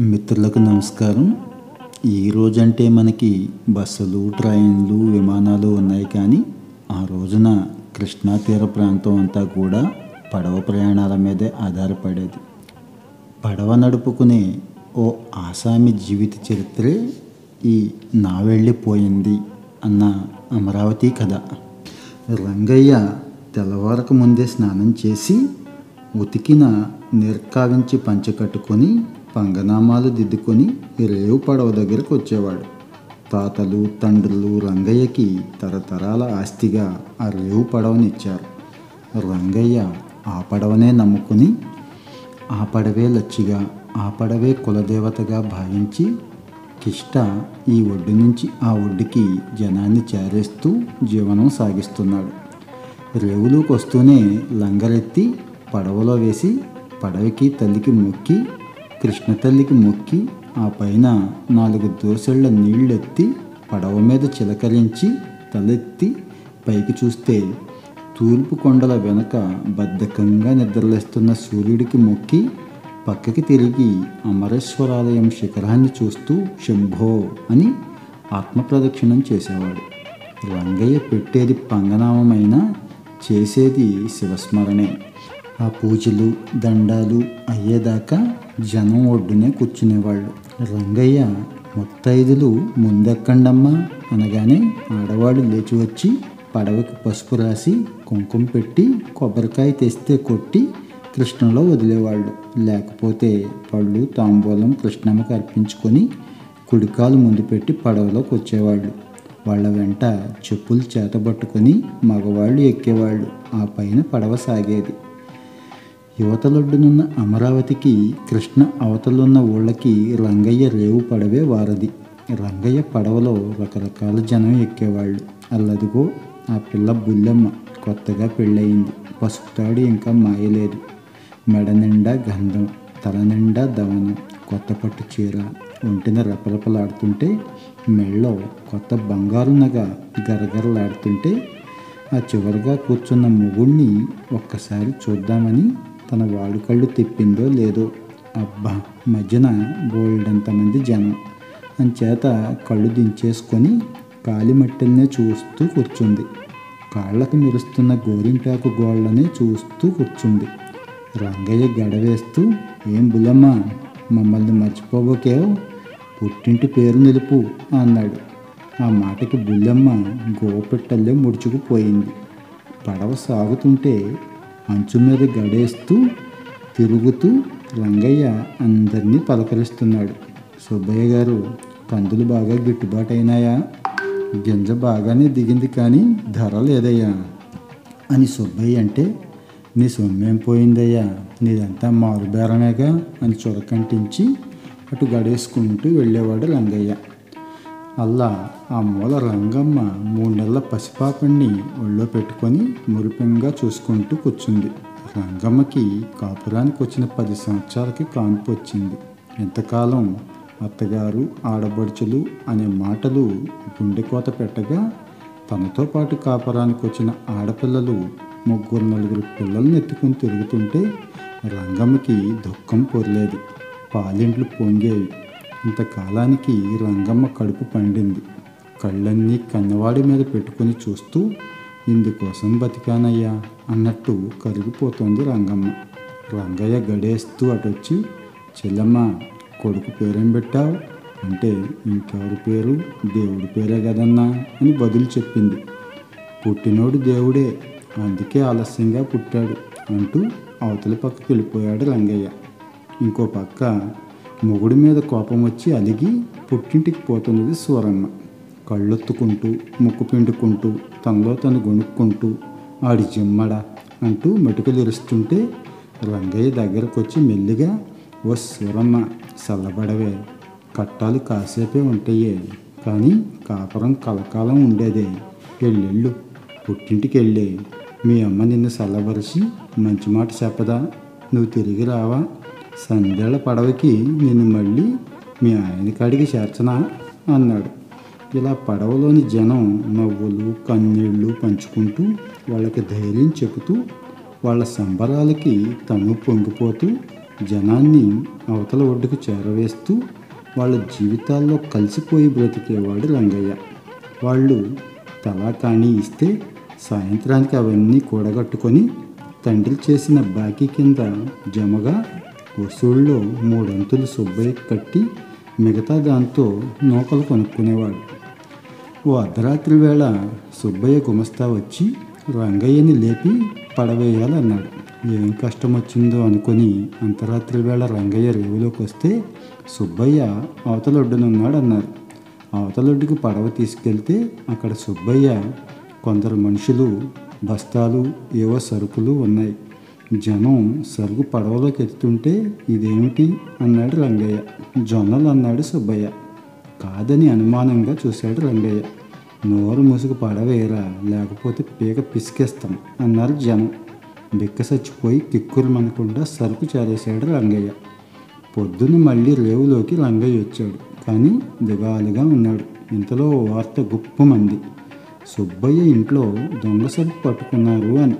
మిత్రులకు నమస్కారం. ఈరోజంటే మనకి బస్సులు ట్రైన్లు విమానాలు ఉన్నాయి కానీ ఆ రోజున కృష్ణా తీర ప్రాంతం అంతా కూడా పడవ ప్రయాణాల మీదే ఆధారపడేది. పడవ నడుపుకునే ఓ ఆసామి జీవిత చరిత్రే ఈ నా వెళ్ళిపోయింది అన్న అమరావతి కథ. రంగయ్య తెల్లవారకు ముందే స్నానం చేసి ఉతికిన నిర్కావించి పంచె కట్టుకొని పంగనామాలు దిద్దుకొని రేవు పడవ దగ్గరకు వచ్చేవాడు. తాతలు తండ్రులు రంగయ్యకి తరతరాల ఆస్తిగా ఆ రేవు పడవనిచ్చారు రంగయ్య ఆ పడవనే నమ్ముకుని ఆ పడవే లచ్చిగా ఆ పడవే కులదేవతగా భావించి కిష్ట ఈ ఒడ్డు నుంచి ఆ ఒడ్డుకి జనాన్ని చేరేస్తూ జీవనం సాగిస్తున్నాడు. రేవులోకి వస్తూనే లంగరెత్తి పడవలో వేసి పడవకి తల్లికి మొక్కి కృష్ణ తల్లికి మొక్కి ఆ పైన నాలుగు దోసెళ్ళ నీళ్ళెత్తి పడవ మీద చిలకరించి తలెత్తి పైకి చూస్తే తూర్పు కొండల వెనక బద్ధకంగా నిద్రలేస్తున్న సూర్యుడికి మొక్కి పక్కకి తిరిగి అమరేశ్వరాలయం శిఖరాన్ని చూస్తూ శంభో అని ఆత్మప్రదక్షిణం చేసేవాడు. రంగయ్య పెట్టేది పంగనామమైన చేసేది శివస్మరణే. ఆ పూజలు దండాలు అయ్యేదాకా జనం ఒడ్డునే కూర్చునేవాళ్ళు. రంగయ్య ముత్తైదులు ముందెక్కండమ్మా అనగానే ఆడవాళ్ళు లేచి వచ్చి పడవకి పసుపు రాసి కుంకుమ పెట్టి కొబ్బరికాయ తెస్తే కొట్టి కృష్ణలో వదిలేవాళ్ళు. లేకపోతే పళ్ళు తాంబూలం కృష్ణమ్మకి అర్పించుకొని కుడికాలు ముందు పెట్టి పడవలోకి వచ్చేవాళ్ళు. వాళ్ళ వెంట చెప్పులు చేతబట్టుకొని మగవాళ్ళు ఎక్కేవాళ్ళు. ఆ పైన పడవ సాగేది. యువతలొడ్డునున్న అమరావతికి కృష్ణ అవతలున్న ఊళ్ళకి రంగయ్య రేవు పడవే వారది రంగయ్య పడవలో రకరకాల జనం ఎక్కేవాళ్ళు. అల్లదిగో ఆ పిల్ల బుల్లెమ్మ కొత్తగా పెళ్ళయింది. పసుపుతాడు ఇంకా మాయలేదు. మెడ నిండా గంధం తల నిండా దవనం కొత్త పట్టు చీర ఒంటిన రెపరెపలాడుతుంటే మెళ్ళో కొత్త బంగారు నగ గరగరలాడుతుంటే ఆ చివరిగా కూర్చున్న మొగుణ్ణి ఒక్కసారి చూద్దామని తన వాడుకళ్ళు తిప్పిందో లేదో అబ్బా మధ్యన బోల్డంతమంది జనం. అంచేత కళ్ళు దించేసుకొని కాలిమట్టెల్నే చూస్తూ కూర్చుంది. కాళ్ళకు మెరుస్తున్న గోరింటాకు గోళ్ళనే చూస్తూ కూర్చుంది. రంగయ్య గడవేస్తూ ఏం బులమ్మా మమ్మల్ని మర్చిపోబోకేవ్? పుట్టింటి పేరు నిలుపు అన్నాడు. ఆ మాటకి బుల్లమ్మ గోపెట్టల్లో ముడుచుకుపోయింది. పడవ సాగుతుంటే అంచు మీద గడేస్తూ తిరుగుతూ రంగయ్య అందరినీ పలకరిస్తున్నాడు. సుబ్బయ్య గారు పందులు బాగా గిట్టుబాటు అయినాయా గింజ బాగానే దిగింది కానీ ధర లేదయ్యా అని సుబ్బయ్య అంటే నీ సొమ్మేం పోయిందయ్యా? నీదంతా మారుబేరమేగా? అని చొరకంటించి అటు గడేసుకుంటూ వెళ్ళేవాడు రంగయ్య. అల్లా ఆ మూల రంగమ్మ మూడు నెలల పసిపాపణ్ణి ఒళ్ళో పెట్టుకొని మురిపెంగా చూసుకుంటూ కూర్చుంది. రంగమ్మకి కాపురానికి వచ్చిన పది సంవత్సరాలకి కాన్పు వచ్చింది. ఎంతకాలం అత్తగారు ఆడబడుచులు అనే మాటలు గుండెకోత పెట్టగా తనతో పాటు కాపురానికి వచ్చిన ఆడపిల్లలు ముగ్గురు నలుగురు పిల్లల్ని ఎత్తుకుని తిరుగుతుంటే రంగమ్మకి దుఃఖం పొరలేదు. పాలింట్లు పొంగేవి. ఇంతకాలానికి రంగమ్మ కడుపు పండింది. కళ్ళన్నీ కన్నవాడి మీద పెట్టుకొని చూస్తూ ఇందుకోసం బతికానయ్యా అన్నట్టు కరిగిపోతోంది రంగమ్మ. రంగయ్య గడేస్తూ అటొచ్చి చెల్లమ్మ కొడుకు పేరేం పెట్టావు? అంటే ఇంకెవరి పేరు? దేవుడి పేరే కదన్నా? అని బదులు చెప్పింది. పుట్టినోడు దేవుడే అందుకే ఆలస్యంగా పుట్టాడు అంటూ అవతలి పక్కకి వెళ్ళిపోయాడు రంగయ్య. ఇంకో పక్క మొగుడి మీద కోపం వచ్చి అలిగి పుట్టింటికి పోతున్నది సూరమ్మ. కళ్ళొత్తుకుంటూ ముక్కు పిండుకుంటూ తనలో తను గొనుక్కుంటూ ఆడి జిమ్మడ అంటూ మెటుకలు ఇరుస్తుంటే రంగయ్య దగ్గరకు వచ్చి మెల్లిగా ఓ సూరమ్మ చల్లబడవే. కట్టాలు కాసేపే ఉంటాయే. కానీ కాపురం కలకాలం ఉండేదే. పెళ్ళిళ్ళు పుట్టింటికి వెళ్ళే మీ అమ్మ నిన్ను చల్లబరిచి మంచి మాట చెప్పదా? నువ్వు తిరిగి రావా? సందేళ్ళ పడవకి నేను మళ్ళీ మీ ఆయన కాడికి చేర్చనా? అన్నాడు. ఇలా పడవలోని జనం నవ్వులు కన్నీళ్ళు పంచుకుంటూ వాళ్ళకి ధైర్యం చెబుతూ వాళ్ళ సంబరాలకి తను పొంగిపోతూ జనాన్ని అవతల ఒడ్డుకు చేరవేస్తూ వాళ్ళ జీవితాల్లో కలిసిపోయి బ్రతికేవాడు రంగయ్య. వాళ్ళు తలా కానీ ఇస్తే సాయంత్రానికి అవన్నీ కూడగట్టుకొని తండ్రి చేసిన బాకీ కింద జమగా వసూళ్ళలో మూడంతులు సుబ్బయ్య కట్టి మిగతా దాంతో నూకలు కొనుక్కునేవాడు. ఓ అర్ధరాత్రి వేళ సుబ్బయ్య గుమస్తా వచ్చి రంగయ్యని లేపి పడవేయాలన్నాడు. ఏం కష్టం వచ్చిందో అనుకుని అంతరాత్రి వేళ రంగయ్య రేవులోకి వస్తే సుబ్బయ్య అవతలొడ్డునున్నాడన్నారు. అన్నారు అవతలొడ్డుకి పడవ తీసుకెళ్తే అక్కడ సుబ్బయ్య కొందరు మనుషులు బస్తాలు ఏవో సరుకులు ఉన్నాయి. జనం సరుకు పడవలోకి ఎత్తుంటే ఇదేమిటి? అన్నాడు రంగయ్య. జొన్నలు అన్నాడు సుబ్బయ్య. కాదని అనుమానంగా చూశాడు రంగయ్య. నోరు ముసుగు పడవేరా లేకపోతే పీక పిసికేస్తాం అన్నారు జనం. బిక్క చచ్చిపోయి కిక్కురు మనకుండా సరుకు చేరేశాడు రంగయ్య. పొద్దున్న మళ్ళీ రేవులోకి రంగయ్య వచ్చాడు. కానీ దిగాలుగా ఉన్నాడు. ఇంతలో ఓ వార్త గుప్పమంది. సుబ్బయ్య ఇంట్లో దొంగ సరుకు పట్టుకున్నారు అని.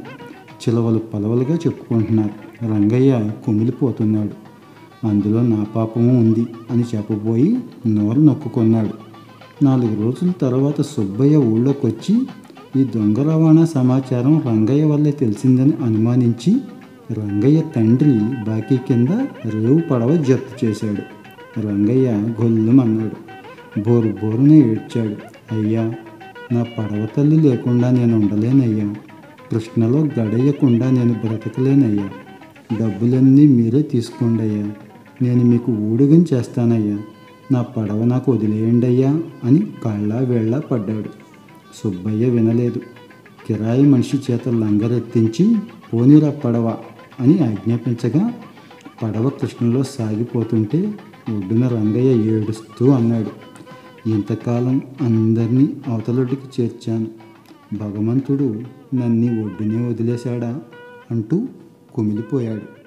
చిలవలు పలవలుగా చెప్పుకుంటున్నారు. రంగయ్య కుమిలిపోతున్నాడు. అందులో నా పాపము ఉంది అని చెప్పబోయి నోరు నొక్కుకున్నాడు. నాలుగు రోజుల తర్వాత సుబ్బయ్య ఊళ్ళోకి వచ్చి ఈ దొంగ రవాణా సమాచారం రంగయ్య వల్లే తెలిసిందని అనుమానించి రంగయ్య తండ్రి బాకీ కింద రేవు పడవ జప్తు చేశాడు. రంగయ్య గొల్లుమన్నాడు. బోరు బోరున ఏడ్చాడు. అయ్యా నా పడవ తల్లి లేకుండా నేను ఉండలేనయ్యా. కృష్ణలో గడయ్యకుండా నేను బ్రతకలేనయ్యా. డబ్బులన్నీ మీరే తీసుకోండి అయ్యా నేను మీకు ఊడిగం చేస్తానయ్యా. నా పడవ నాకు వదిలేయండి అయ్యా అని కళ్ళా వేళ్ళ పడ్డాడు. సుబ్బయ్య వినలేదు. కిరాయి మనిషి చేత లంగరెత్తించి పోనీరా పడవ అని ఆజ్ఞాపించగా పడవ కృష్ణలో సాగిపోతుంటే ఒడ్డున రంగయ్య ఏడుస్తూ అన్నాడు. ఇంతకాలం అందరినీ అవతలొడ్డుకి చేర్చాను. భగవంతుడు నన్ను ఒడ్డునే వదిలేశాడా అంటూ కుమిలిపోయాడు.